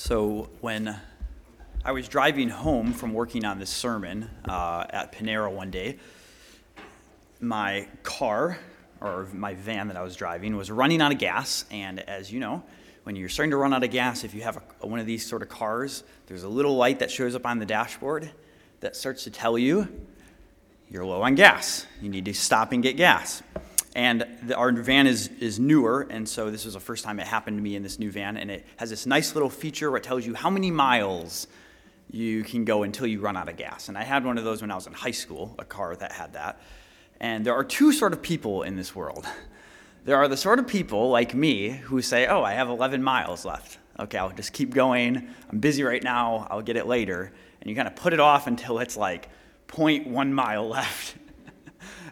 So, when I was driving home from working on this sermon uh, at Panera one day, my car, or my van that I was driving, was running out of gas. And as you know, when you're starting to run out of gas, if you have a, one of these sort of cars, there's a little light that shows up on the dashboard that starts to tell you you're low on gas. You need to stop and get gas. And the, our van is, is newer, and so this was the first time it happened to me in this new van. And it has this nice little feature where it tells you how many miles you can go until you run out of gas. And I had one of those when I was in high school, a car that had that. And there are two sort of people in this world. There are the sort of people like me who say, Oh, I have 11 miles left. Okay, I'll just keep going. I'm busy right now. I'll get it later. And you kind of put it off until it's like 0.1 mile left.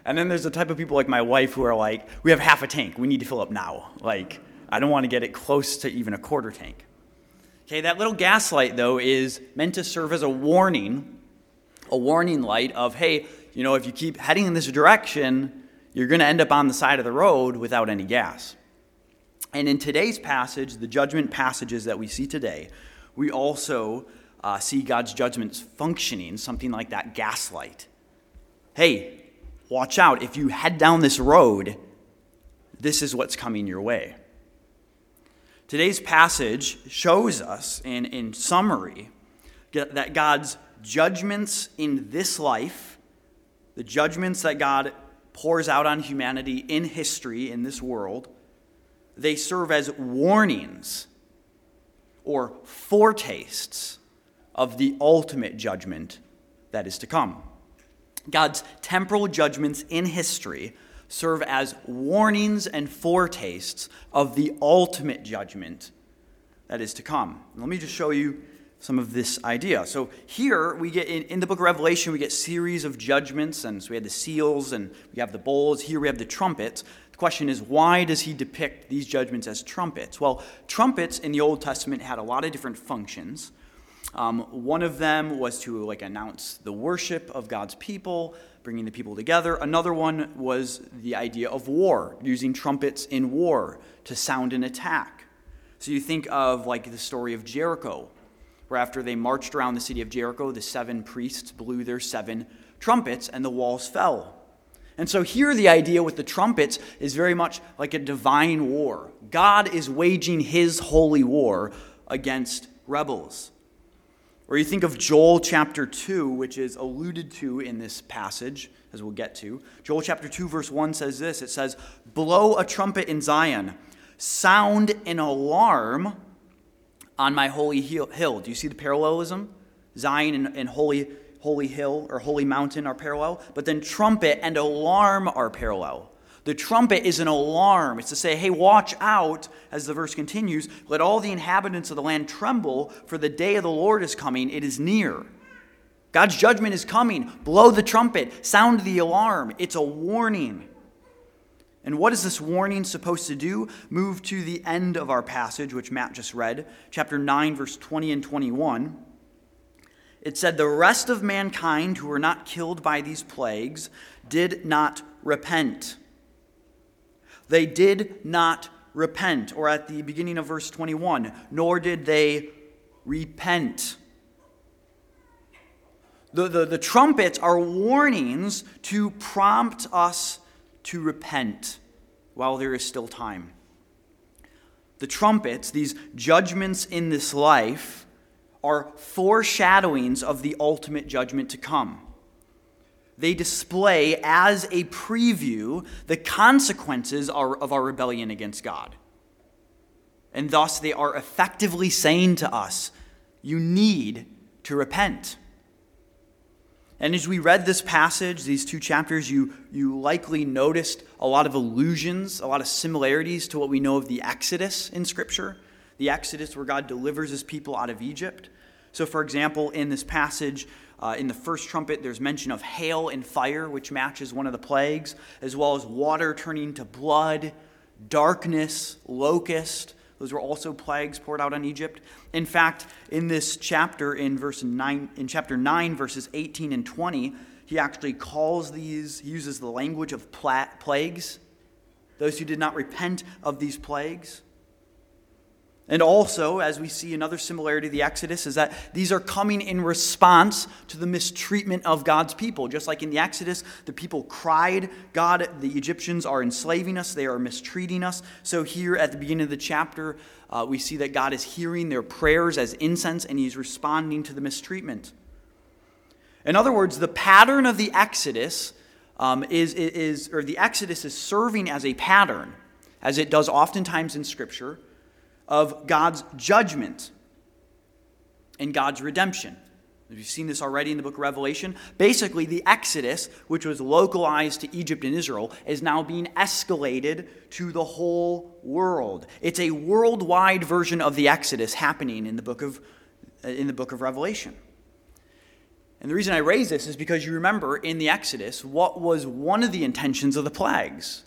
And then there's the type of people like my wife who are like, we have half a tank. We need to fill up now. Like, I don't want to get it close to even a quarter tank. Okay, that little gas light, though, is meant to serve as a warning, a warning light of, hey, you know, if you keep heading in this direction, you're going to end up on the side of the road without any gas. And in today's passage, the judgment passages that we see today, we also uh, see God's judgments functioning, something like that gas light. Hey, watch out. If you head down this road, this is what's coming your way. Today's passage shows us, in, in summary, that God's judgments in this life, the judgments that God pours out on humanity in history, in this world, they serve as warnings or foretastes of the ultimate judgment that is to come. God's temporal judgments in history serve as warnings and foretastes of the ultimate judgment that is to come. Let me just show you some of this idea. So here we get in, in, the book of Revelation, we get series of judgments, and so we have the seals and we have the bowls. Here we have the trumpets. The question is, why does he depict these judgments as trumpets? Well, trumpets in the Old Testament had a lot of different functions. Um, one of them was to like announce the worship of God's people, bringing the people together. Another one was the idea of war, using trumpets in war to sound an attack. So you think of like the story of Jericho, where after they marched around the city of Jericho, the seven priests blew their seven trumpets and the walls fell. And so here the idea with the trumpets is very much like a divine war. God is waging his holy war against rebels. Or you think of Joel chapter 2, which is alluded to in this passage, as we'll get to. Joel chapter 2, verse 1 says this it says, Blow a trumpet in Zion, sound an alarm on my holy hill. Do you see the parallelism? Zion and, and holy, holy hill or holy mountain are parallel, but then trumpet and alarm are parallel. The trumpet is an alarm. It's to say, hey, watch out, as the verse continues. Let all the inhabitants of the land tremble, for the day of the Lord is coming. It is near. God's judgment is coming. Blow the trumpet, sound the alarm. It's a warning. And what is this warning supposed to do? Move to the end of our passage, which Matt just read, chapter 9, verse 20 and 21. It said, The rest of mankind who were not killed by these plagues did not repent they did not repent, or at the beginning of verse 21, nor did they repent. The, the, the trumpets are warnings to prompt us to repent while there is still time. The trumpets, these judgments in this life, are foreshadowings of the ultimate judgment to come they display as a preview the consequences of our rebellion against God. And thus, they are effectively saying to us, you need to repent. And as we read this passage, these two chapters, you, you likely noticed a lot of allusions, a lot of similarities to what we know of the Exodus in Scripture. The Exodus, where God delivers his people out of Egypt. So, for example, in this passage, uh, in the first trumpet, there's mention of hail and fire, which matches one of the plagues, as well as water turning to blood, darkness, locust. Those were also plagues poured out on Egypt. In fact, in this chapter, in verse nine, in chapter nine, verses 18 and 20, he actually calls these, he uses the language of plagues, those who did not repent of these plagues. And also, as we see another similarity to the Exodus, is that these are coming in response to the mistreatment of God's people. Just like in the Exodus, the people cried, God, the Egyptians are enslaving us, they are mistreating us. So here at the beginning of the chapter, uh, we see that God is hearing their prayers as incense and he's responding to the mistreatment. In other words, the pattern of the Exodus um, is, is, or the Exodus is serving as a pattern, as it does oftentimes in Scripture of God's judgment and God's redemption. We've seen this already in the book of Revelation. Basically, the Exodus, which was localized to Egypt and Israel, is now being escalated to the whole world. It's a worldwide version of the Exodus happening in the book of, uh, in the book of Revelation. And the reason I raise this is because you remember in the Exodus, what was one of the intentions of the plagues?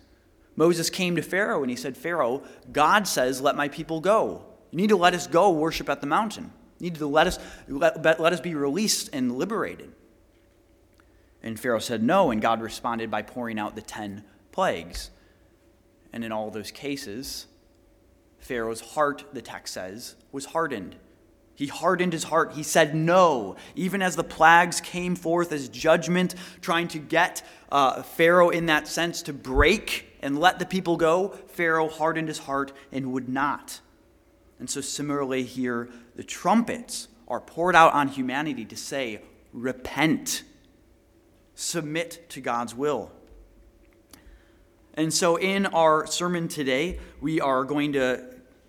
Moses came to Pharaoh and he said, Pharaoh, God says, let my people go. You need to let us go worship at the mountain. You need to let us, let, let us be released and liberated. And Pharaoh said no, and God responded by pouring out the ten plagues. And in all those cases, Pharaoh's heart, the text says, was hardened. He hardened his heart. He said no. Even as the plagues came forth as judgment, trying to get uh, Pharaoh in that sense to break and let the people go, Pharaoh hardened his heart and would not. And so, similarly, here, the trumpets are poured out on humanity to say, repent, submit to God's will. And so, in our sermon today, we are going to,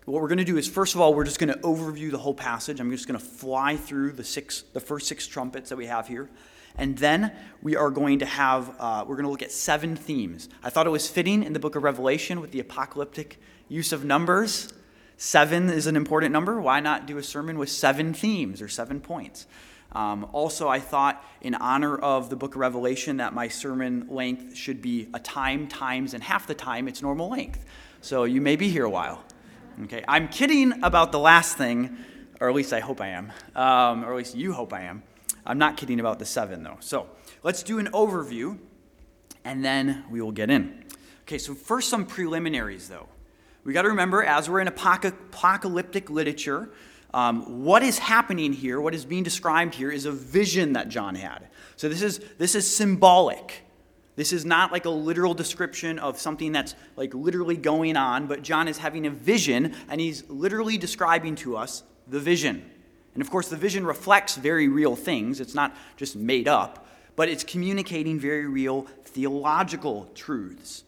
what we're going to do is, first of all, we're just going to overview the whole passage. I'm just going to fly through the six, the first six trumpets that we have here. And then we are going to have, uh, we're going to look at seven themes. I thought it was fitting in the book of Revelation with the apocalyptic use of numbers. Seven is an important number. Why not do a sermon with seven themes or seven points? Um, also, I thought, in honor of the book of Revelation, that my sermon length should be a time, times, and half the time its normal length. So you may be here a while. Okay, I'm kidding about the last thing, or at least I hope I am, um, or at least you hope I am. I'm not kidding about the seven, though. So let's do an overview, and then we will get in. Okay, so first, some preliminaries, though. We got to remember, as we're in apocalyptic literature, um, what is happening here, what is being described here, is a vision that John had. So this is this is symbolic. This is not like a literal description of something that's like literally going on, but John is having a vision, and he's literally describing to us the vision. And of course, the vision reflects very real things. It's not just made up, but it's communicating very real theological truths.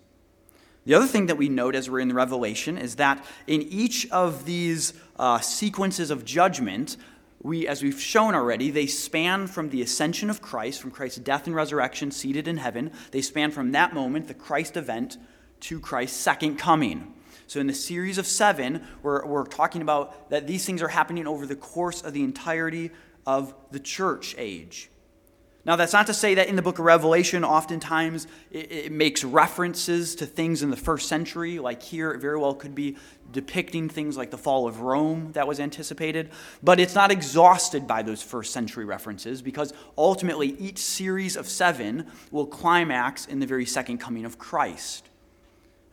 The other thing that we note as we're in the Revelation is that in each of these uh, sequences of judgment, we, as we've shown already, they span from the ascension of Christ, from Christ's death and resurrection seated in heaven. They span from that moment, the Christ event, to Christ's second coming. So, in the series of seven, we're, we're talking about that these things are happening over the course of the entirety of the church age. Now, that's not to say that in the book of Revelation, oftentimes it, it, makes references to things in the first century. Like here, it very well could be depicting things like the fall of Rome that was anticipated. But it's not exhausted by those first century references because ultimately each series of seven will climax in the very second coming of Christ.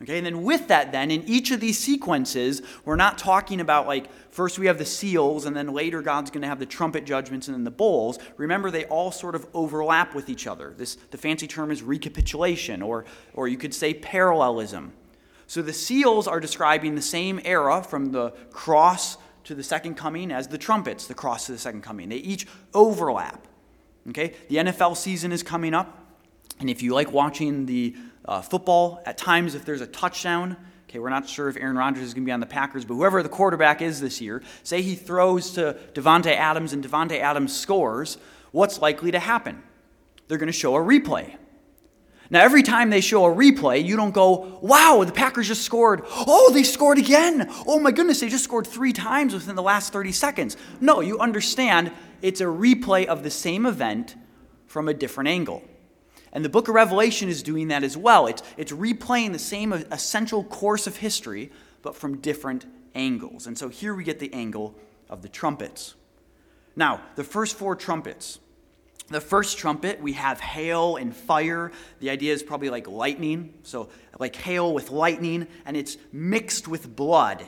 Okay, and then with that, then, in each of these sequences, we're not talking about like first we have the seals, and then later God's going to have the trumpet judgments and then the bowls. Remember, they all sort of overlap with each other. This, the fancy term is recapitulation, or, or you could say parallelism. So the seals are describing the same era from the cross to the second coming as the trumpets, the cross to the second coming. They each overlap. Okay, the NFL season is coming up, and if you like watching the uh, football, at times, if there's a touchdown, okay, we're not sure if Aaron Rodgers is going to be on the Packers, but whoever the quarterback is this year, say he throws to Davante Adams and Davante Adams scores, what's likely to happen? They're going to show a replay. Now, every time they show a replay, you don't go, wow, the Packers just scored. Oh, they scored again. Oh my goodness, they just scored three times within the last 30 seconds. No, you understand it's a replay of the same event from a different angle. And the book of Revelation is doing that as well. It's, it's replaying the same uh, essential course of history, but from different angles. And so here we get the angle of the trumpets. Now, the first four trumpets. The first trumpet, we have hail and fire. The idea is probably like lightning. So, like hail with lightning, and it's mixed with blood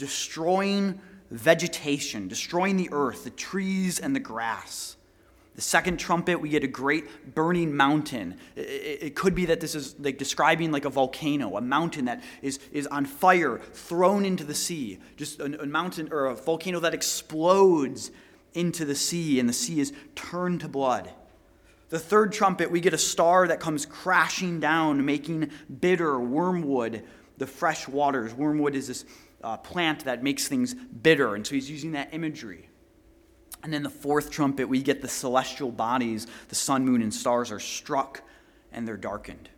destroying vegetation, destroying the earth, the trees, and the grass. The second trumpet, we get a great burning mountain. It, could be that this is like describing like a volcano, a mountain that is, is on fire, thrown into the sea. Just a, a mountain or a volcano that explodes into the sea, and the sea is turned to blood. The third trumpet, we get a star that comes crashing down, making bitter wormwood the fresh waters. Wormwood is this uh, plant that makes things bitter, and so he's using that imagery. And then the fourth trumpet, we get the celestial bodies, the sun, moon, and stars are struck and they're darkened.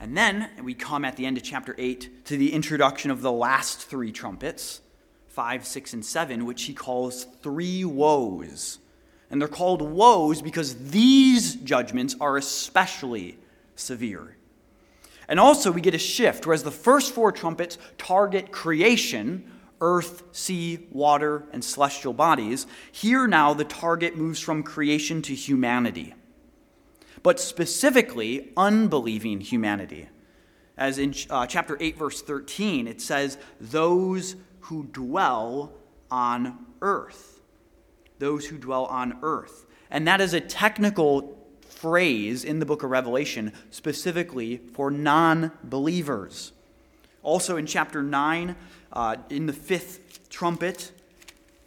And then we come at the end of chapter 8 to the introduction of the last three trumpets, 5, 6, and 7, which he calls three woes. And they're called woes because these judgments are especially severe. And also, we get a shift, whereas the first four trumpets target creation, earth, sea, water, and celestial bodies. Here now, the target moves from creation to humanity, but specifically, unbelieving humanity. As in uh, chapter 8, verse 13, it says, Those who dwell on earth. Those who dwell on earth. And that is a technical phrase in the book of Revelation specifically for non believers. Also in chapter 9, uh, in the fifth trumpet,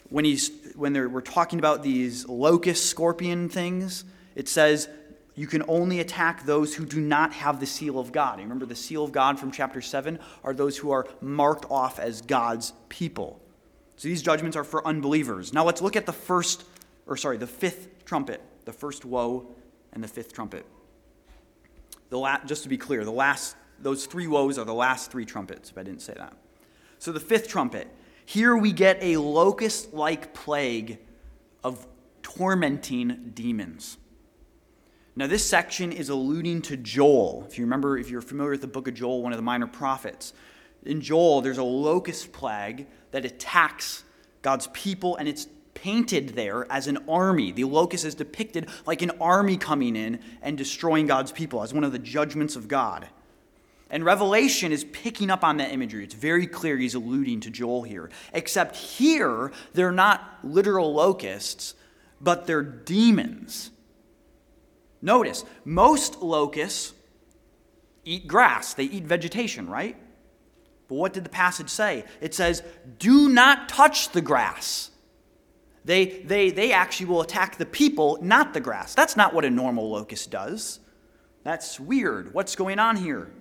when, he's, when we're talking about these locust scorpion things, it says, You can only attack those who do not have the seal of God. remember, the seal of God from chapter 7 are those who are marked off as God's people. So these judgments are for unbelievers. Now let's look at the first, or sorry, the fifth trumpet, the first woe and the fifth trumpet. The la- just to be clear, the last, those three woes are the last three trumpets, if I didn't say that. So the fifth trumpet. Here we get a locust like plague of tormenting demons. Now, this section is alluding to Joel. If you remember, if you're familiar with the book of Joel, one of the minor prophets, in Joel, there's a locust plague that attacks God's people, and it's painted there as an army. The locust is depicted like an army coming in and destroying God's people as one of the judgments of God. And Revelation is picking up on that imagery. It's very clear he's alluding to Joel here. Except here, they're not literal locusts, but they're demons. Notice, most locusts eat grass, they eat vegetation, right? But what did the passage say? It says, Do not touch the grass. They, they, they actually will attack the people, not the grass. That's not what a normal locust does. That's weird. What's going on here?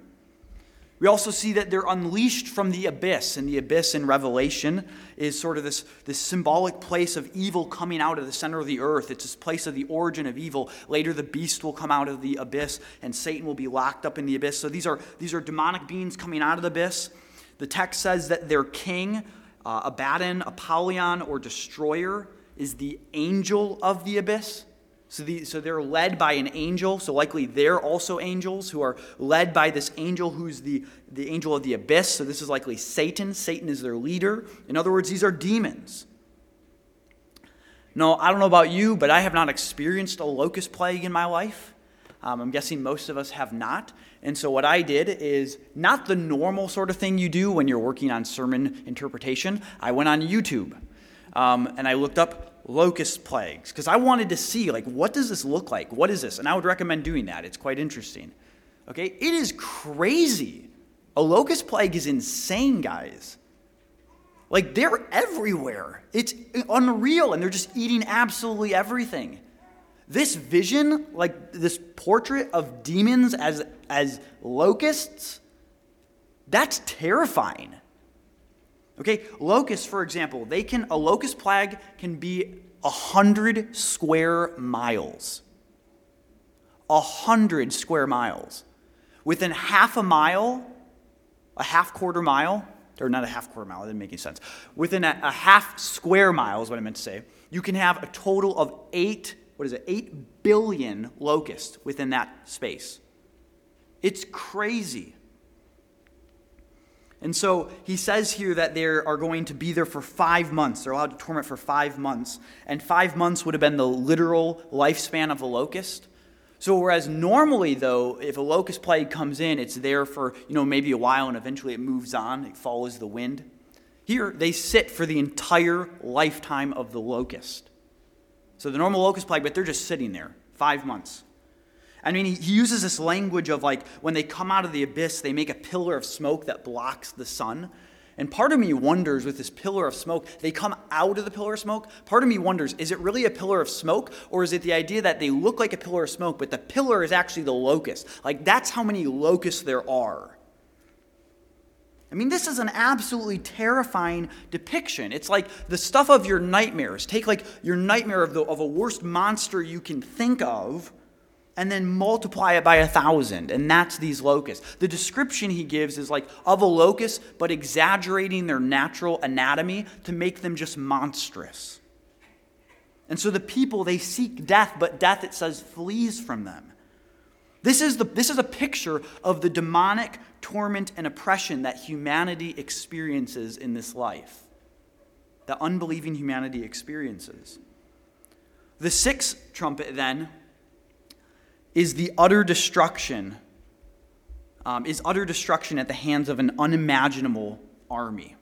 We also see that they're unleashed from the abyss, and the abyss in Revelation is sort of this, this symbolic place of evil coming out of the center of the earth. It's this place of the origin of evil. Later, the beast will come out of the abyss, and Satan will be locked up in the abyss. So these are, these are demonic beings coming out of the abyss. The text says that their king, uh, Abaddon, Apollyon, or destroyer, is the angel of the abyss. So, the, so they're led by an angel. So likely they're also angels who are led by this angel who's the, the angel of the abyss. So this is likely Satan. Satan is their leader. In other words, these are demons. No, I don't know about you, but I have not experienced a locust plague in my life. Um, I'm guessing most of us have not. And so, what I did is not the normal sort of thing you do when you're working on sermon interpretation. I went on YouTube um, and I looked up locust plagues because I wanted to see like what does this look like? What is this? And I would recommend doing that. It's quite interesting. Okay? It is crazy. A locust plague is insane, guys. Like they're everywhere. It's unreal and they're just eating absolutely everything. This vision, like this portrait of demons as as locusts, that's terrifying. Okay, locusts, for example, they can a locust plague can be a hundred square miles. A hundred square miles. Within half a mile, a half quarter mile, or not a half quarter mile, that didn't make any sense. Within a, a half square mile is what I meant to say. You can have a total of eight, what is it, eight billion locusts within that space. It's crazy. And so he says here that they are going to be there for five months. They're allowed to torment for five months. And five months would have been the literal lifespan of a locust. So whereas normally, though, if a locust plague comes in, it's there for, you know, maybe a while and eventually it moves on, it follows the wind. Here, they sit for the entire lifetime of the locust. So the normal locust plague, but they're just sitting there five months. I mean, he uses this language of like when they come out of the abyss, they make a pillar of smoke that blocks the sun. And part of me wonders with this pillar of smoke, they come out of the pillar of smoke. Part of me wonders, is it really a pillar of smoke? Or is it the idea that they look like a pillar of smoke, but the pillar is actually the locust? Like, that's how many locusts there are. I mean, this is an absolutely terrifying depiction. It's like the stuff of your nightmares. Take like your nightmare of, the, of a worst monster you can think of and then multiply it by a thousand, and that's these locusts. The description he gives is like of a locust, but exaggerating their natural anatomy to make them just monstrous. And so the people, they seek death, but death, it says, flees from them. This is, the, this is a picture of the demonic torment and oppression that humanity experiences in this life, that unbelieving humanity experiences. The sixth trumpet, then, is the utter destruction, um, is utter destruction at the hands of an unimaginable army.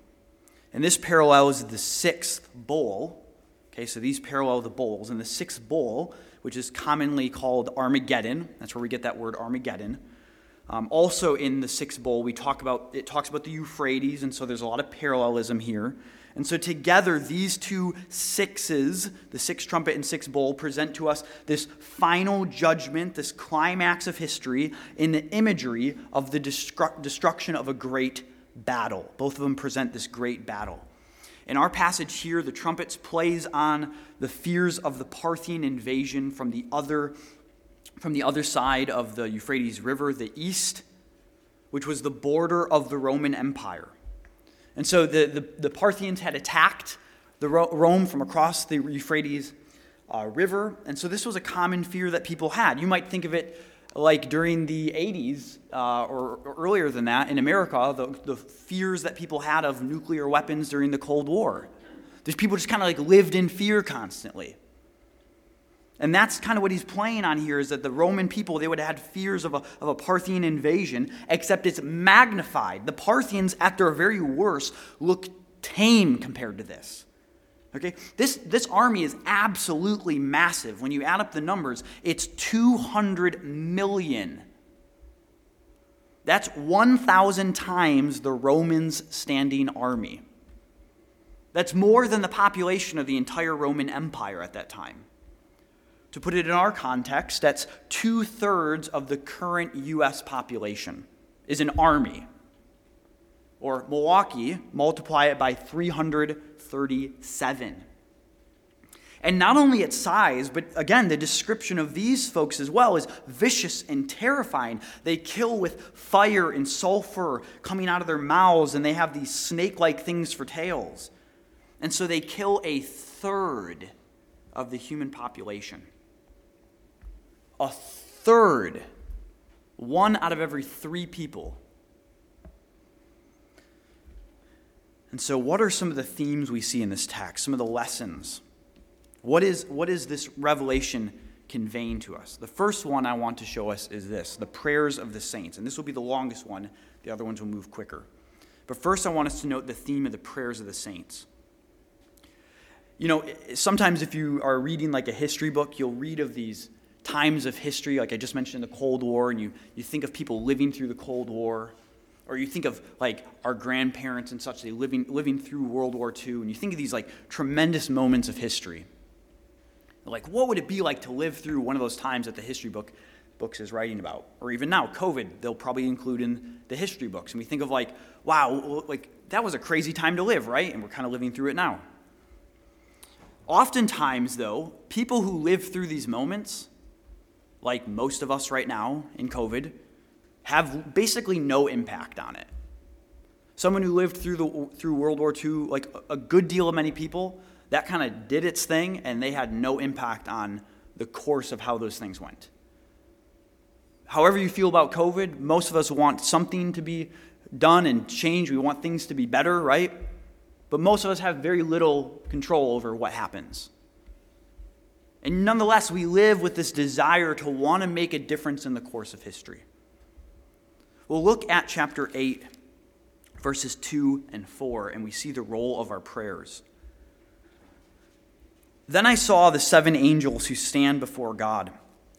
And this parallels the sixth bowl. Okay, so these parallel the bowls. And the sixth bowl, which is commonly called Armageddon, that's where we get that word Armageddon. Um, also in the sixth bowl, we talk about it talks about the Euphrates, and so there's a lot of parallelism here. And so, together, these two sixes, the sixth trumpet and sixth bowl, present to us this final judgment, this climax of history in the imagery of the destru- destruction of a great battle. Both of them present this great battle. In our passage here, the trumpets plays on the fears of the Parthian invasion from the other, from the other side of the Euphrates River, the east, which was the border of the Roman Empire. And so the, the, the Parthians had attacked the Rome from across the Euphrates uh, River. And so this was a common fear that people had. You might think of it like during the 80s uh, or, or, earlier than that in America, the, the fears that people had of nuclear weapons during the Cold War. There's people just kind of like lived in fear constantly. And that's kind of what he's playing on here is that the Roman people, they would have had fears of a, of a Parthian invasion, except it's magnified. The Parthians, at their very worst, look tame compared to this. Okay? This, this army is absolutely massive. When you add up the numbers, it's 200 million. That's 1,000 times the Romans' standing army. That's more than the population of the entire Roman Empire at that time. To put it in our context, that's two thirds of the current U.S. population is an army. Or Milwaukee, multiply it by 337. And not only its size, but again, the description of these folks as well is vicious and terrifying. They kill with fire and sulfur coming out of their mouths, and they have these snake like things for tails. And so they kill a third of the human population a third, one out of every three people. And so, what are some of the themes we see in this text, some of the lessons? What is, what is this revelation conveying to us? The first one I want to show us is this the prayers of the saints. And this will be the longest one, the other ones will move quicker. But first, I want us to note the theme of the prayers of the saints. You know, sometimes if you are reading like a history book, you'll read of these times of history, like I just mentioned the Cold War, and you, you think of people living through the Cold War, or you think of like our grandparents and such, they living, living through World War II, and you think of these like tremendous moments of history. Like, what would it be like to live through one of those times that the history book books is writing about? Or even now, COVID, they'll probably include in the history books. And we think of like, wow, like that was a crazy time to live, right? And we're kind of living through it now. Oftentimes, though, people who live through these moments, like most of us right now in COVID, have basically no impact on it. Someone who lived through, the, through World War II, like a good deal of many people, that kind of did its thing and they had no impact on the course of how those things went. However, you feel about COVID, most of us want something to be done and change. We want things to be better, right? But most of us have very little control over what happens. And nonetheless, we live with this desire to want to make a difference in the course of history. We'll look at chapter 8, verses 2 and 4, and we see the role of our prayers. Then I saw the seven angels who stand before God,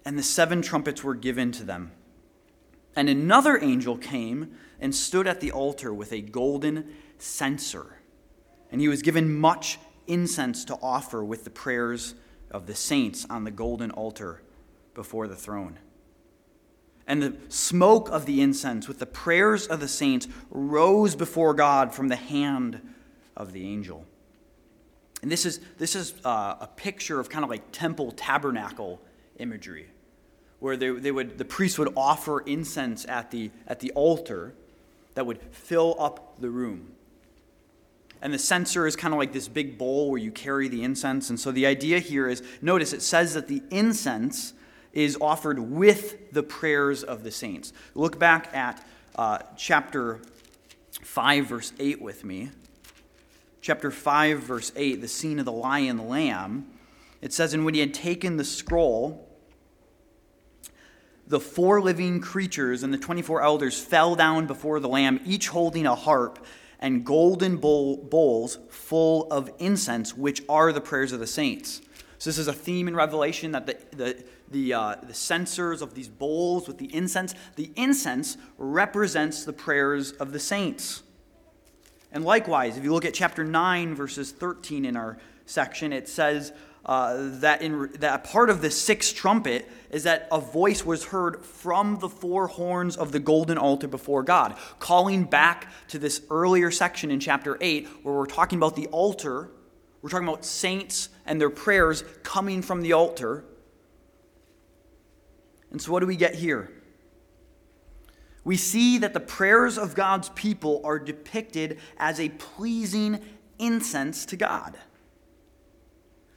and the seven trumpets were given to them. And another angel came and stood at the altar with a golden censer, and he was given much incense to offer with the prayers of the saints on the golden altar before the throne. And the smoke of the incense with the prayers of the saints rose before God from the hand of the angel. And this is, this is uh, a picture of kind of like temple tabernacle imagery, where they, they would, the priests would offer incense at the, at the altar that would fill up the room. And the censer is kind of like this big bowl where you carry the incense. And so the idea here is notice it says that the incense is offered with the prayers of the saints. Look back at uh, chapter 5, verse 8 with me chapter 5, verse 8, the scene of the lion lamb, it says, And when he had taken the scroll, the four living creatures and the 24 elders fell down before the Lamb, each holding a harp and golden bowl, bowls full of incense, which are the prayers of the saints. So, this is a theme in Revelation that the, the, the, uh, the censers of these bowls with the incense, the incense represents the prayers of the saints. And likewise, if you look at chapter 9, verses 13 in our section, it says uh, that, in, that part of the sixth trumpet is that a voice was heard from the four horns of the golden altar before God, calling back to this earlier section in chapter 8 where we're talking about the altar. We're talking about saints and their prayers coming from the altar. And so, what do we get here? we see that the prayers of God's people are depicted as a pleasing incense to God.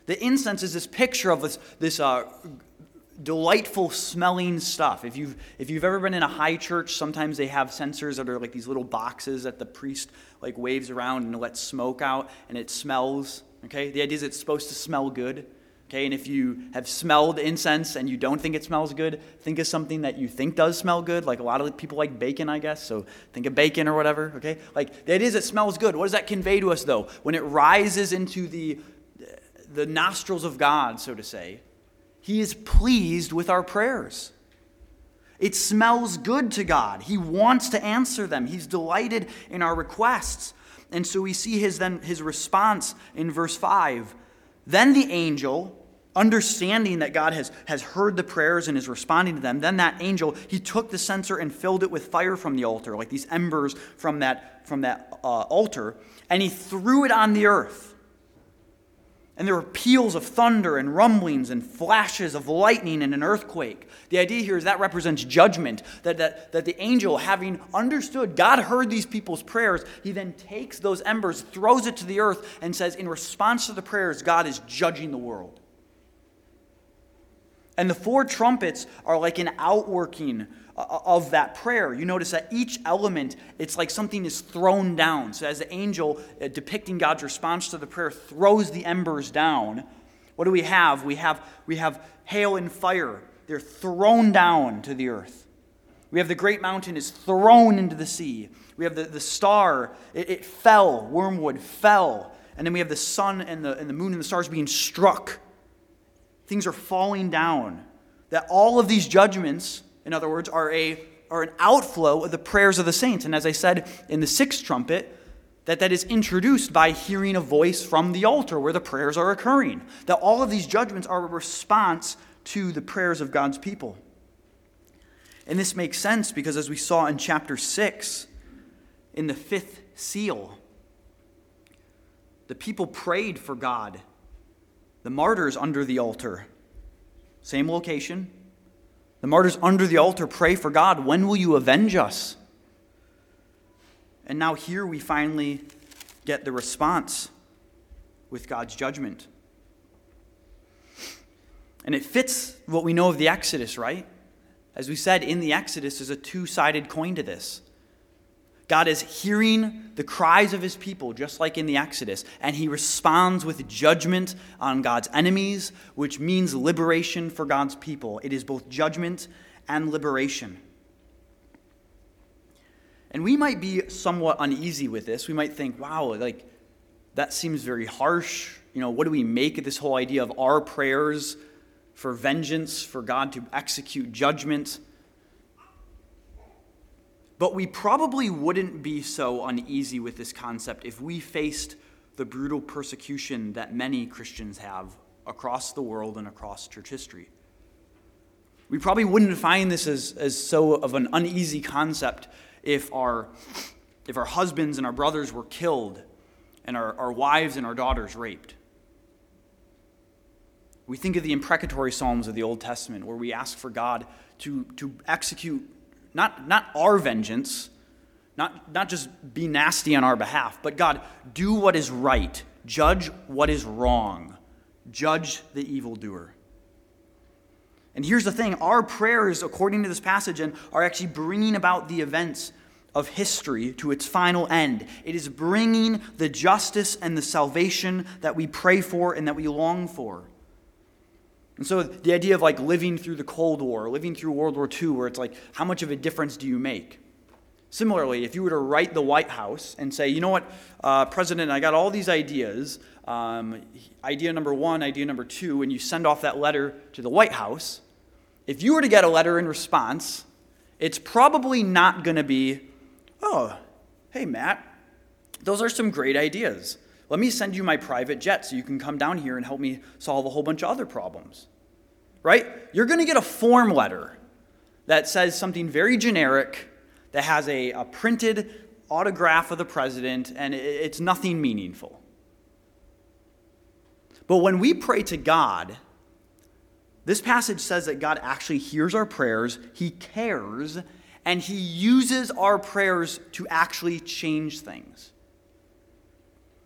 The incense is this picture of this, this uh, delightful smelling stuff. If you've, if you've ever been in a high church, sometimes they have censers that are like these little boxes that the priest like waves around and lets smoke out and it smells. Okay? The idea is it's supposed to smell good. Okay, and if you have smelled incense and you don't think it smells good, think of something that you think does smell good. Like a lot of people like bacon, I guess. So think of bacon or whatever. Okay, like that is it smells good. What does that convey to us though? When it rises into the the nostrils of God, so to say, He is pleased with our prayers. It smells good to God. He wants to answer them. He's delighted in our requests. And so we see his then his response in verse 5. Then the angel understanding that God has, has heard the prayers and is responding to them, then that angel, he took the censer and filled it with fire from the altar, like these embers from that, from that uh, altar, and he threw it on the earth. And there were peals of thunder and rumblings and flashes of lightning and an earthquake. The idea here is that represents judgment. That, that, that the angel, having understood, God heard these people's prayers, he then takes those embers, throws it to the earth, and says, in response to the prayers, God is judging the world. And the four trumpets are like an outworking of that prayer. You notice that each element, it's like something is thrown down. So, as the angel uh, depicting God's response to the prayer throws the embers down, what do we have? We have, we have hail and fire. They're thrown down to the earth. We have the great mountain is thrown into the sea. We have the, the star, it, it fell, wormwood fell. And then we have the sun and the, and the moon and the stars being struck things are falling down. That all of these judgments, in other words, are, a, are an outflow of the prayers of the saints. And as I said in the sixth trumpet, that that is introduced by hearing a voice from the altar where the prayers are occurring. That all of these judgments are a response to the prayers of God's people. And this makes sense because as we saw in chapter 6, in the fifth seal, the people prayed for God the martyrs under the altar. Same location. The martyrs under the altar pray for God, when will you avenge us? And now here we finally get the response with God's judgment. And it fits what we know of the Exodus, right? As we said, in the Exodus, there's a two sided coin to this. God is hearing the cries of his people, just like in the Exodus, and he responds with judgment on God's enemies, which means liberation for God's people. It is both judgment and liberation. And we might be somewhat uneasy with this. We might think, wow, like, that seems very harsh. You know, what do we make of this whole idea of our prayers for vengeance, for God to execute judgment? But we probably wouldn't be so uneasy with this concept if we faced the brutal persecution that many Christians have across the world and across church history. We probably wouldn't find this as, as so of an uneasy concept if our, if our husbands and our brothers were killed and our, our wives and our daughters raped. We think of the imprecatory Psalms of the Old Testament where we ask for God to, to execute not, not our vengeance, not, not just be nasty on our behalf, but God, do what is right, judge what is wrong, judge the evildoer. And here's the thing our prayers, according to this passage, and are actually bringing about the events of history to its final end. It is bringing the justice and the salvation that we pray for and that we long for. And so the idea of like living through the Cold War, living through World War II, where it's like, how much of a difference do you make? Similarly, if you were to write the White House and say, you know what, uh, President, I got all these ideas, um, idea number one, idea number two, and you send off that letter to the White House, if you were to get a letter in response, it's probably not going to be, oh, hey, Matt, those are some great ideas. Let me send you my private jet so you can come down here and help me solve a whole bunch of other problems. Right? You're going to get a form letter that says something very generic that has a, a printed autograph of the president, and it's nothing meaningful. But when we pray to God, this passage says that God actually hears our prayers, He cares, and He uses our prayers to actually change things.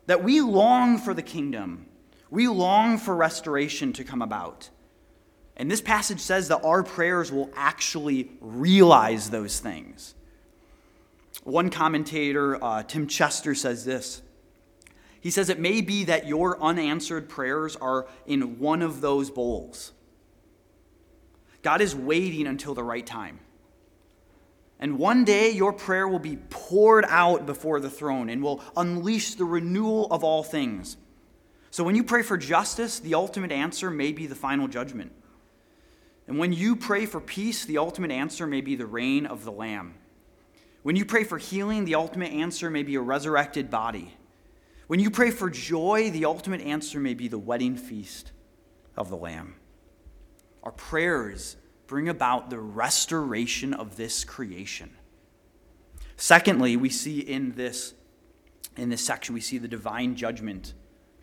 That we long for the kingdom, we long for restoration to come about. And this passage says that our prayers will actually realize those things. One commentator, uh, Tim Chester, says this. He says, It may be that your unanswered prayers are in one of those bowls. God is waiting until the right time. And one day your prayer will be poured out before the throne and will unleash the renewal of all things. So when you pray for justice, the ultimate answer may be the final judgment. And when you pray for peace, the ultimate answer may be the reign of the Lamb. When you pray for healing, the ultimate answer may be a resurrected body. When you pray for joy, the ultimate answer may be the wedding feast of the Lamb. Our prayers bring about the restoration of this creation. Secondly, we see in this, in this section, we see the divine judgment,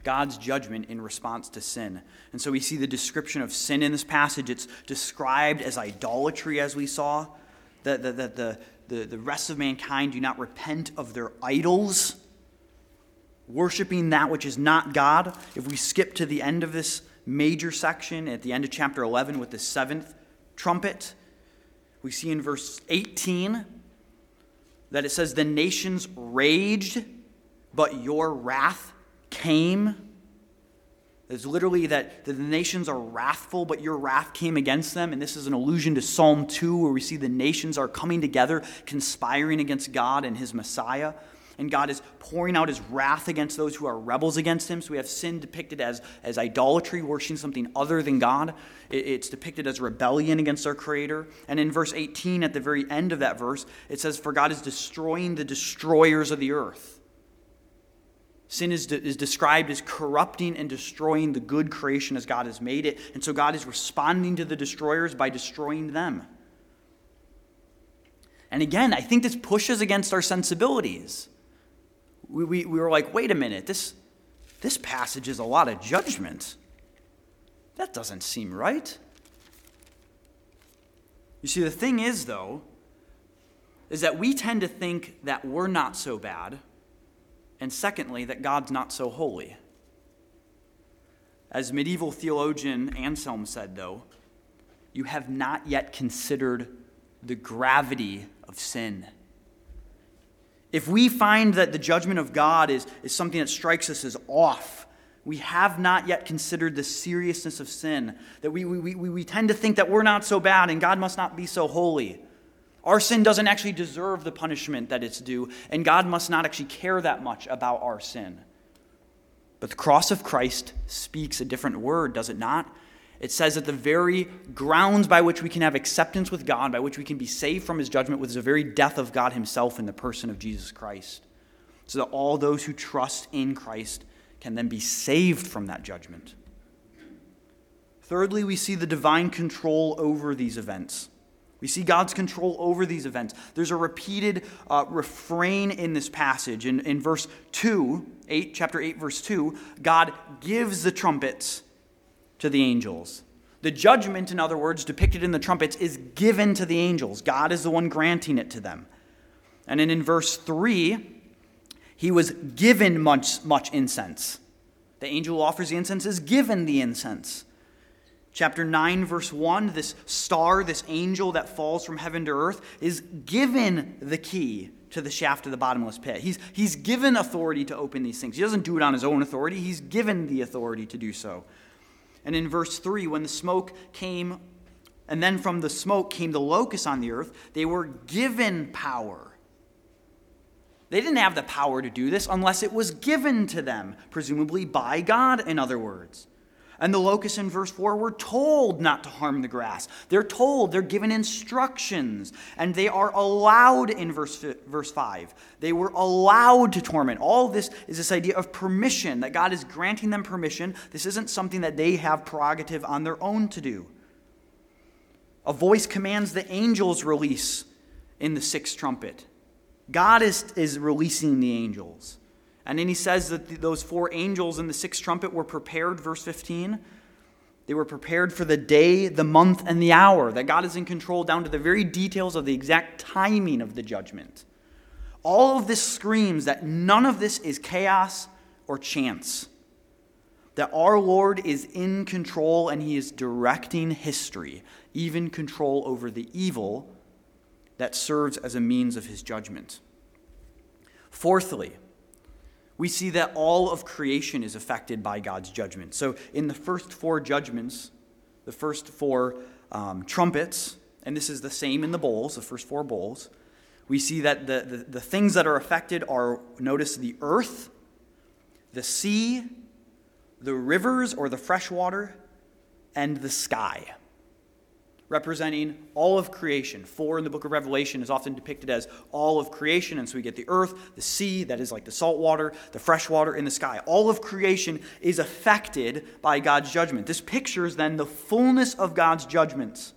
God's judgment in response to sin. And so we see the description of sin in this passage. It's described as idolatry, as we saw, that the, the, the, the, the rest of mankind do not repent of their idols, worshiping that which is not God. If we skip to the end of this major section, at the end of chapter 11, with the seventh trumpet, we see in verse 18 that it says, The nations raged, but your wrath came. It's literally that the nations are wrathful, but your wrath came against them. And this is an allusion to Psalm 2, where we see the nations are coming together, conspiring against God and his Messiah. And God is pouring out his wrath against those who are rebels against him. So we have sin depicted as, as idolatry, worshiping something other than God. It, it's depicted as rebellion against our Creator. And in verse 18, at the very end of that verse, it says, For God is destroying the destroyers of the earth. Sin is, de- is described as corrupting and destroying the good creation as God has made it. And so God is responding to the destroyers by destroying them. And again, I think this pushes against our sensibilities. We, we, we were like, wait a minute, this, this passage is a lot of judgment. That doesn't seem right. You see, the thing is, though, is that we tend to think that we're not so bad and secondly, that God's not so holy. As medieval theologian Anselm said, though, you have not yet considered the gravity of sin. If we find that the judgment of God is, is something that strikes us as off, we have not yet considered the seriousness of sin. That we, we, we, we tend to think that we're not so bad and God must not be so holy. Our sin doesn't actually deserve the punishment that it's due, and God must not actually care that much about our sin. But the cross of Christ speaks a different word, does it not? It says that the very grounds by which we can have acceptance with God, by which we can be saved from his judgment, was the very death of God himself in the person of Jesus Christ. So that all those who trust in Christ can then be saved from that judgment. Thirdly, we see the divine control over these events. We see God's control over these events. There's a repeated uh, refrain in this passage. In, in verse 2, 8, chapter 8, verse 2, God gives the trumpets to the angels. The judgment, in other words, depicted in the trumpets, is given to the angels. God is the one granting it to them. And then in verse 3, he was given much, much incense. The angel who offers the incense is given the incense. Chapter 9, verse 1 this star, this angel that falls from heaven to earth, is given the key to the shaft of the bottomless pit. He's, he's given authority to open these things. He doesn't do it on his own authority, he's given the authority to do so. And in verse 3, when the smoke came, and then from the smoke came the locusts on the earth, they were given power. They didn't have the power to do this unless it was given to them, presumably by God, in other words. And the locusts in verse 4 were told not to harm the grass. They're told, they're given instructions, and they are allowed in verse, verse 5. They were allowed to torment. All this is this idea of permission, that God is granting them permission. This isn't something that they have prerogative on their own to do. A voice commands the angels' release in the sixth trumpet. God is, is releasing the angels. And then he says that those four angels in the sixth trumpet were prepared, verse 15. They were prepared for the day, the month, and the hour, that God is in control down to the very details of the exact timing of the judgment. All of this screams that none of this is chaos or chance, that our Lord is in control and he is directing history, even control over the evil that serves as a means of his judgment. Fourthly, we see that all of creation is affected by God's judgment. So, in the first four judgments, the first four um, trumpets, and this is the same in the bowls, the first four bowls, we see that the, the, the things that are affected are notice the earth, the sea, the rivers or the fresh water, and the sky representing all of creation. Four in the book of Revelation is often depicted as all of creation, and so we get the earth, the sea, that is like the salt water, the fresh water in the sky. All of creation is affected by God's judgment. This pictures then the fullness of God's judgments,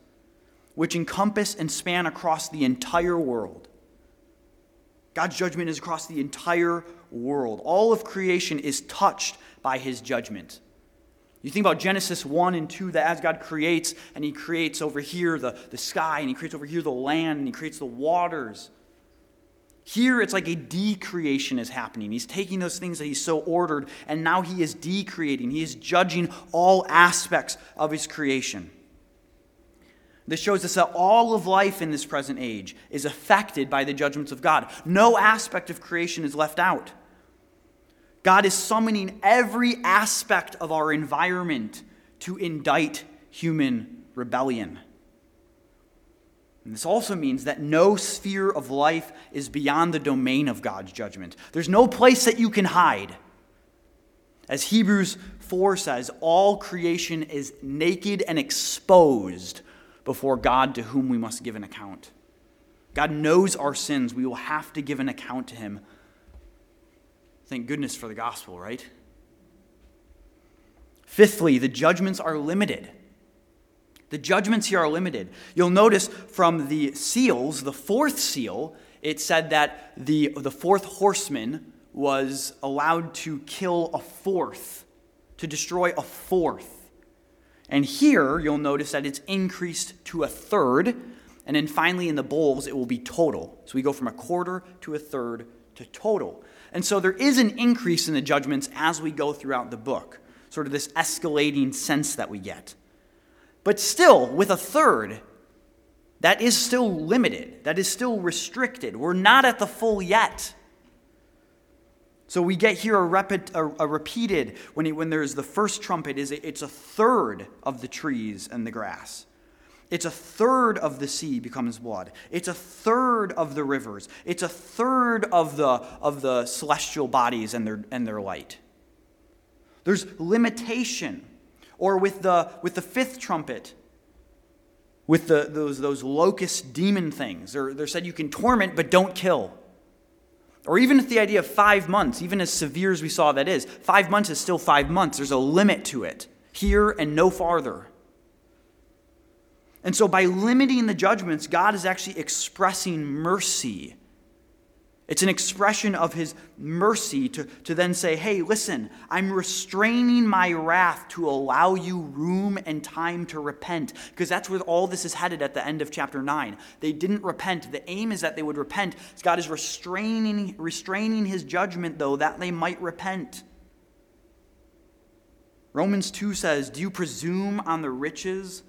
which encompass and span across the entire world. God's judgment is across the entire world. All of creation is touched by his judgment. You think about Genesis 1 and 2, that as God creates, and He creates over here the, the sky, and He creates over here the land, and He creates the waters. Here, it's like a decreation is happening. He's taking those things that He's so ordered, and now He is decreating. He is judging all aspects of His creation. This shows us that all of life in this present age is affected by the judgments of God. No aspect of creation is left out. God is summoning every aspect of our environment to indict human rebellion. And this also means that no sphere of life is beyond the domain of God's judgment. There's no place that you can hide. As Hebrews 4 says, all creation is naked and exposed before God to whom we must give an account. God knows our sins. We will have to give an account to him Thank goodness for the gospel, right? Fifthly, the judgments are limited. The judgments here are limited. You'll notice from the seals, the fourth seal, it said that the, the fourth horseman was allowed to kill a fourth, to destroy a fourth. And here, you'll notice that it's increased to a third. And then finally, in the bowls, it will be total. So we go from a quarter to a third to total. And so there is an increase in the judgments as we go throughout the book, sort of this escalating sense that we get. But still, with a third, that is still limited, that is still restricted. We're not at the full yet. So we get here a, a, a repeated, when, it, when there's the first trumpet, is it's a third of the trees and the grass. It's a third of the sea becomes blood. It's a third of the rivers. It's a third of the, of the celestial bodies and their, and their light. There's limitation. Or with the, with the fifth trumpet, with the, those, those locust demon things, they're, they're said you can torment but don't kill. Or even with the idea of five months, even as severe as we saw that is, five months is still five months. There's a limit to it, here and no farther. And so, by limiting the judgments, God is actually expressing mercy. It's an expression of his mercy to, to then say, hey, listen, I'm restraining my wrath to allow you room and time to repent. Because that's where all this is headed at the end of chapter 9. They didn't repent. The aim is that they would repent. God is restraining, restraining his judgment, though, that they might repent. Romans 2 says, Do you presume on the riches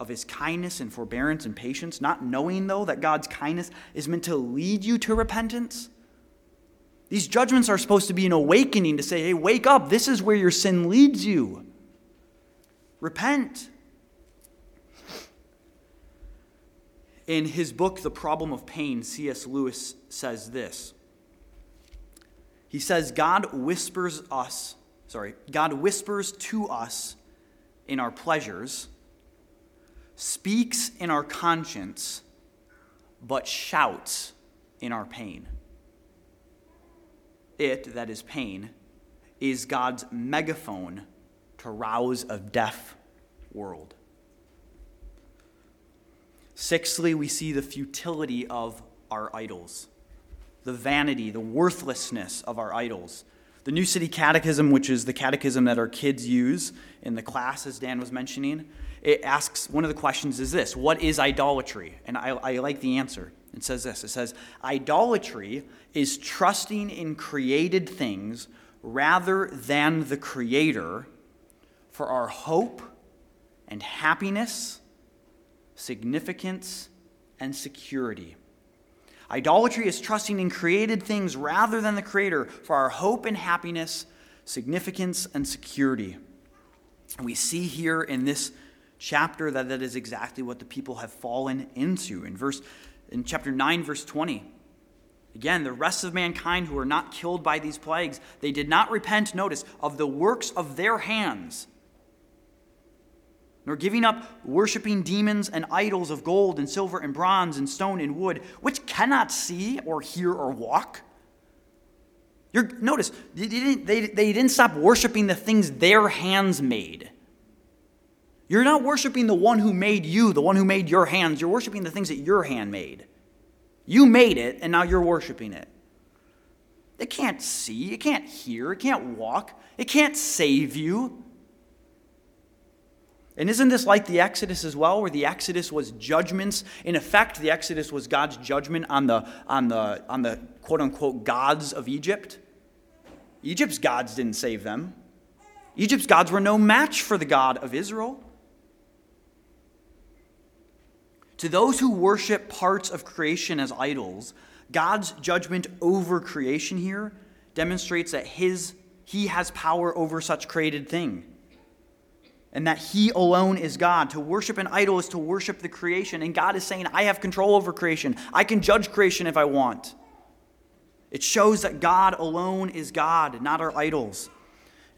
of his kindness and forbearance and patience, not knowing, though, that God's kindness is meant to lead you to repentance? These judgments are supposed to be an awakening to say, hey, wake up. This is where your sin leads you. Repent. In his book, The Problem of Pain, C.S. Lewis says this. He says, God whispers us, sorry, God whispers to us in our pleasures speaks in our conscience, but shouts in our pain. It, that is pain, is God's megaphone to rouse a deaf world. Sixthly, we see the futility of our idols, the vanity, the worthlessness of our idols. The New City Catechism, which is the catechism that our kids use in the class, as Dan was mentioning, it asks one of the questions is this What is idolatry? And I, I like the answer. It says this it says, Idolatry is trusting in created things rather than the Creator for our hope and happiness, significance, and security. Idolatry is trusting in created things rather than the Creator for our hope and happiness, significance, and security. we see here in this chapter that that is exactly what the people have fallen into. In verse in chapter 9 verse 20. Again, the rest of mankind who are not killed by these plagues, they did not repent, notice, of the works of their hands, nor giving up worshiping demons and idols of gold and silver and bronze and stone and wood, which cannot see or hear or walk. You're, notice, they didn't, they, they didn't stop worshiping the things their hands made. You're not worshiping the one who made you, the one who made your hands. You're worshiping the things that your hand made. You made it, and now you're worshiping it. It can't see, it can't hear, it can't walk, it can't save you. And isn't this like the Exodus as well, where the Exodus was judgments? In effect, the Exodus was God's judgment on the, on the, on the quote unquote gods of Egypt. Egypt's gods didn't save them, Egypt's gods were no match for the God of Israel. To those who worship parts of creation as idols, God's judgment over creation here demonstrates that his, he has power over such created thing. And that he alone is God. To worship an idol is to worship the creation. And God is saying, I have control over creation. I can judge creation if I want. It shows that God alone is God, not our idols.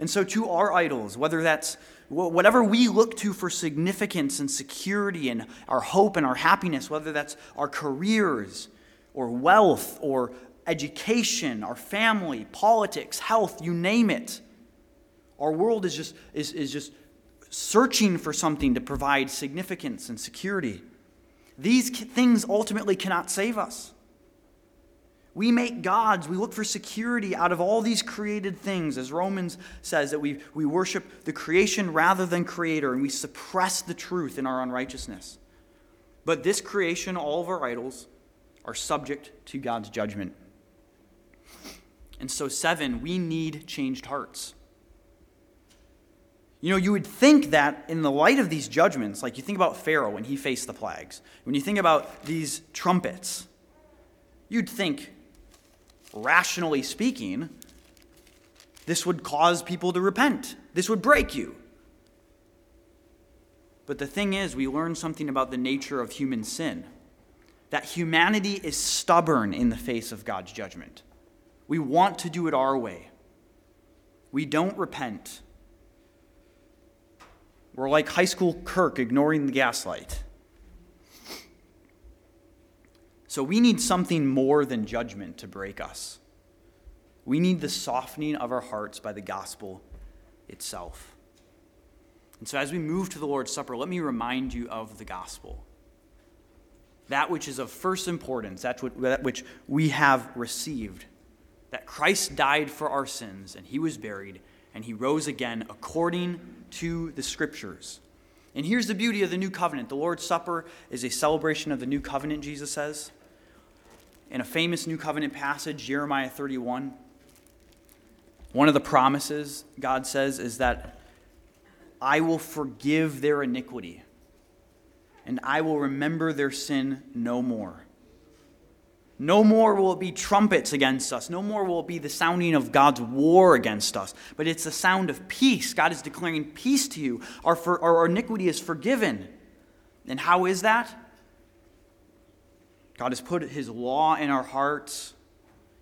And so, to our idols, whether that's whatever we look to for significance and security and our hope and our happiness, whether that's our careers or wealth or education, our family, politics, health, you name it. Our world is just, is, is just searching for something to provide significance and security. These things ultimately cannot save us. We make gods. We look for security out of all these created things. As Romans says, that we, we worship the creation rather than creator, and we suppress the truth in our unrighteousness. But this creation, all of our idols, are subject to God's judgment. And so, seven, we need changed hearts. You know, you would think that in the light of these judgments, like you think about Pharaoh when he faced the plagues, when you think about these trumpets, you'd think rationally speaking, this would cause people to repent. This would break you. But the thing is, we learn something about the nature of human sin that humanity is stubborn in the face of God's judgment. We want to do it our way. We don't repent. We're like high school Kirk ignoring the gaslight. So we need something more than judgment to break us. We need the softening of our hearts by the gospel itself. And so, as we move to the Lord's Supper, let me remind you of the gospel. That which is of first importance, that which we have received. That Christ died for our sins, and he was buried, and he rose again according to the Scriptures. And here's the beauty of the new covenant the Lord's Supper is a celebration of the new covenant, Jesus says in a famous New Covenant passage, Jeremiah 31, one of the promises God says is that I will forgive their iniquity and I will remember their sin no more. No more will it be trumpets against us. No more will it be the sounding of God's war against us. But it's the sound of peace. God is declaring peace to you. Our, for, our iniquity is forgiven. And how is that? God has put his law in our hearts.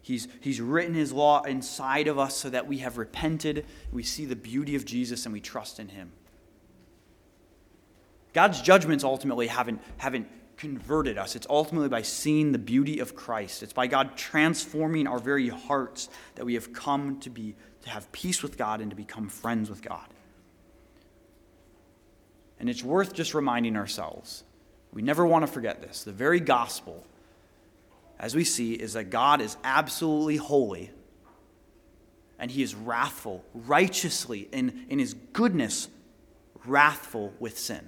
He's, he's written his law inside of us so that we have repented, we see the beauty of Jesus, and we trust in him. God's judgments ultimately haven't, haven't converted us. It's ultimately by seeing the beauty of Christ. It's by God transforming our very hearts that we have come to be to have peace with God and to become friends with God. And it's worth just reminding ourselves. We never want to forget this. The very gospel as we see, is that God is absolutely holy and he is wrathful, righteously, in, in his goodness, wrathful with sin.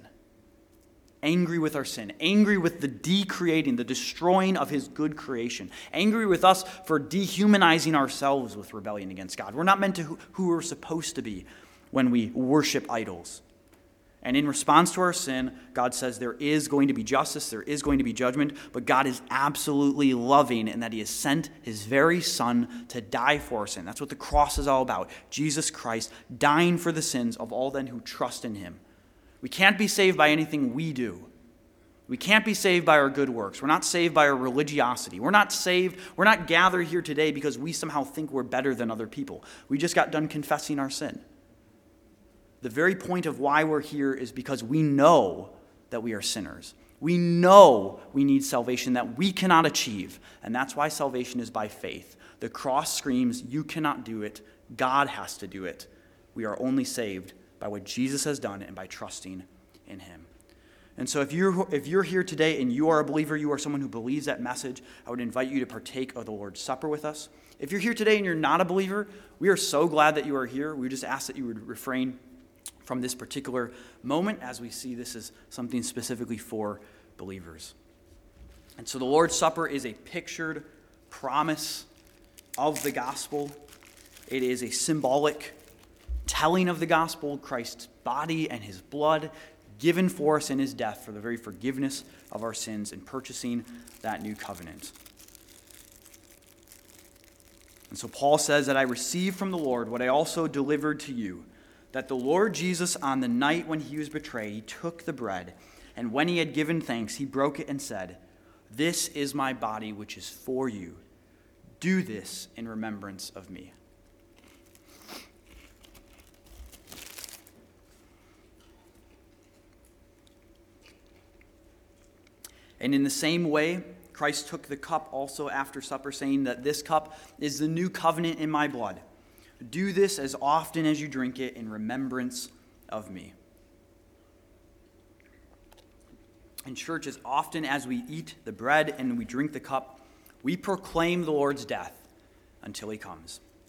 Angry with our sin, angry with the decreating, the destroying of his good creation, angry with us for dehumanizing ourselves with rebellion against God. We're not meant to who, who we're supposed to be when we worship idols. And in response to our sin, God says there is going to be justice, there is going to be judgment, but God is absolutely loving in that He has sent His very Son to die for our sin. That's what the cross is all about. Jesus Christ dying for the sins of all then who trust in Him. We can't be saved by anything we do. We can't be saved by our good works. We're not saved by our religiosity. We're not saved, we're not gathered here today because we somehow think we're better than other people. We just got done confessing our sin. The very point of why we're here is because we know that we are sinners. We know we need salvation that we cannot achieve, and that's why salvation is by faith. The cross screams, You cannot do it, God has to do it. We are only saved by what Jesus has done and by trusting in Him. And so, if you're, if you're here today and you are a believer, you are someone who believes that message, I would invite you to partake of the Lord's Supper with us. If you're here today and you're not a believer, we are so glad that you are here. We just ask that you would refrain from this particular moment as we see this is something specifically for believers. And so the Lord's Supper is a pictured promise of the gospel, it is a symbolic telling of the gospel, Christ's body and his blood given for us in his death for the very forgiveness of our sins and purchasing that new covenant. And so Paul says that I received from the Lord what I also delivered to you that the Lord Jesus, on the night when he was betrayed, he took the bread, and when he had given thanks, he broke it and said, This is my body, which is for you. Do this in remembrance of me. And in the same way, Christ took the cup also after supper, saying that this cup is the new covenant in my blood. Do this as often as you drink it in remembrance of me. In church, as often as we eat the bread and we drink the cup, we proclaim the Lord's death until he comes.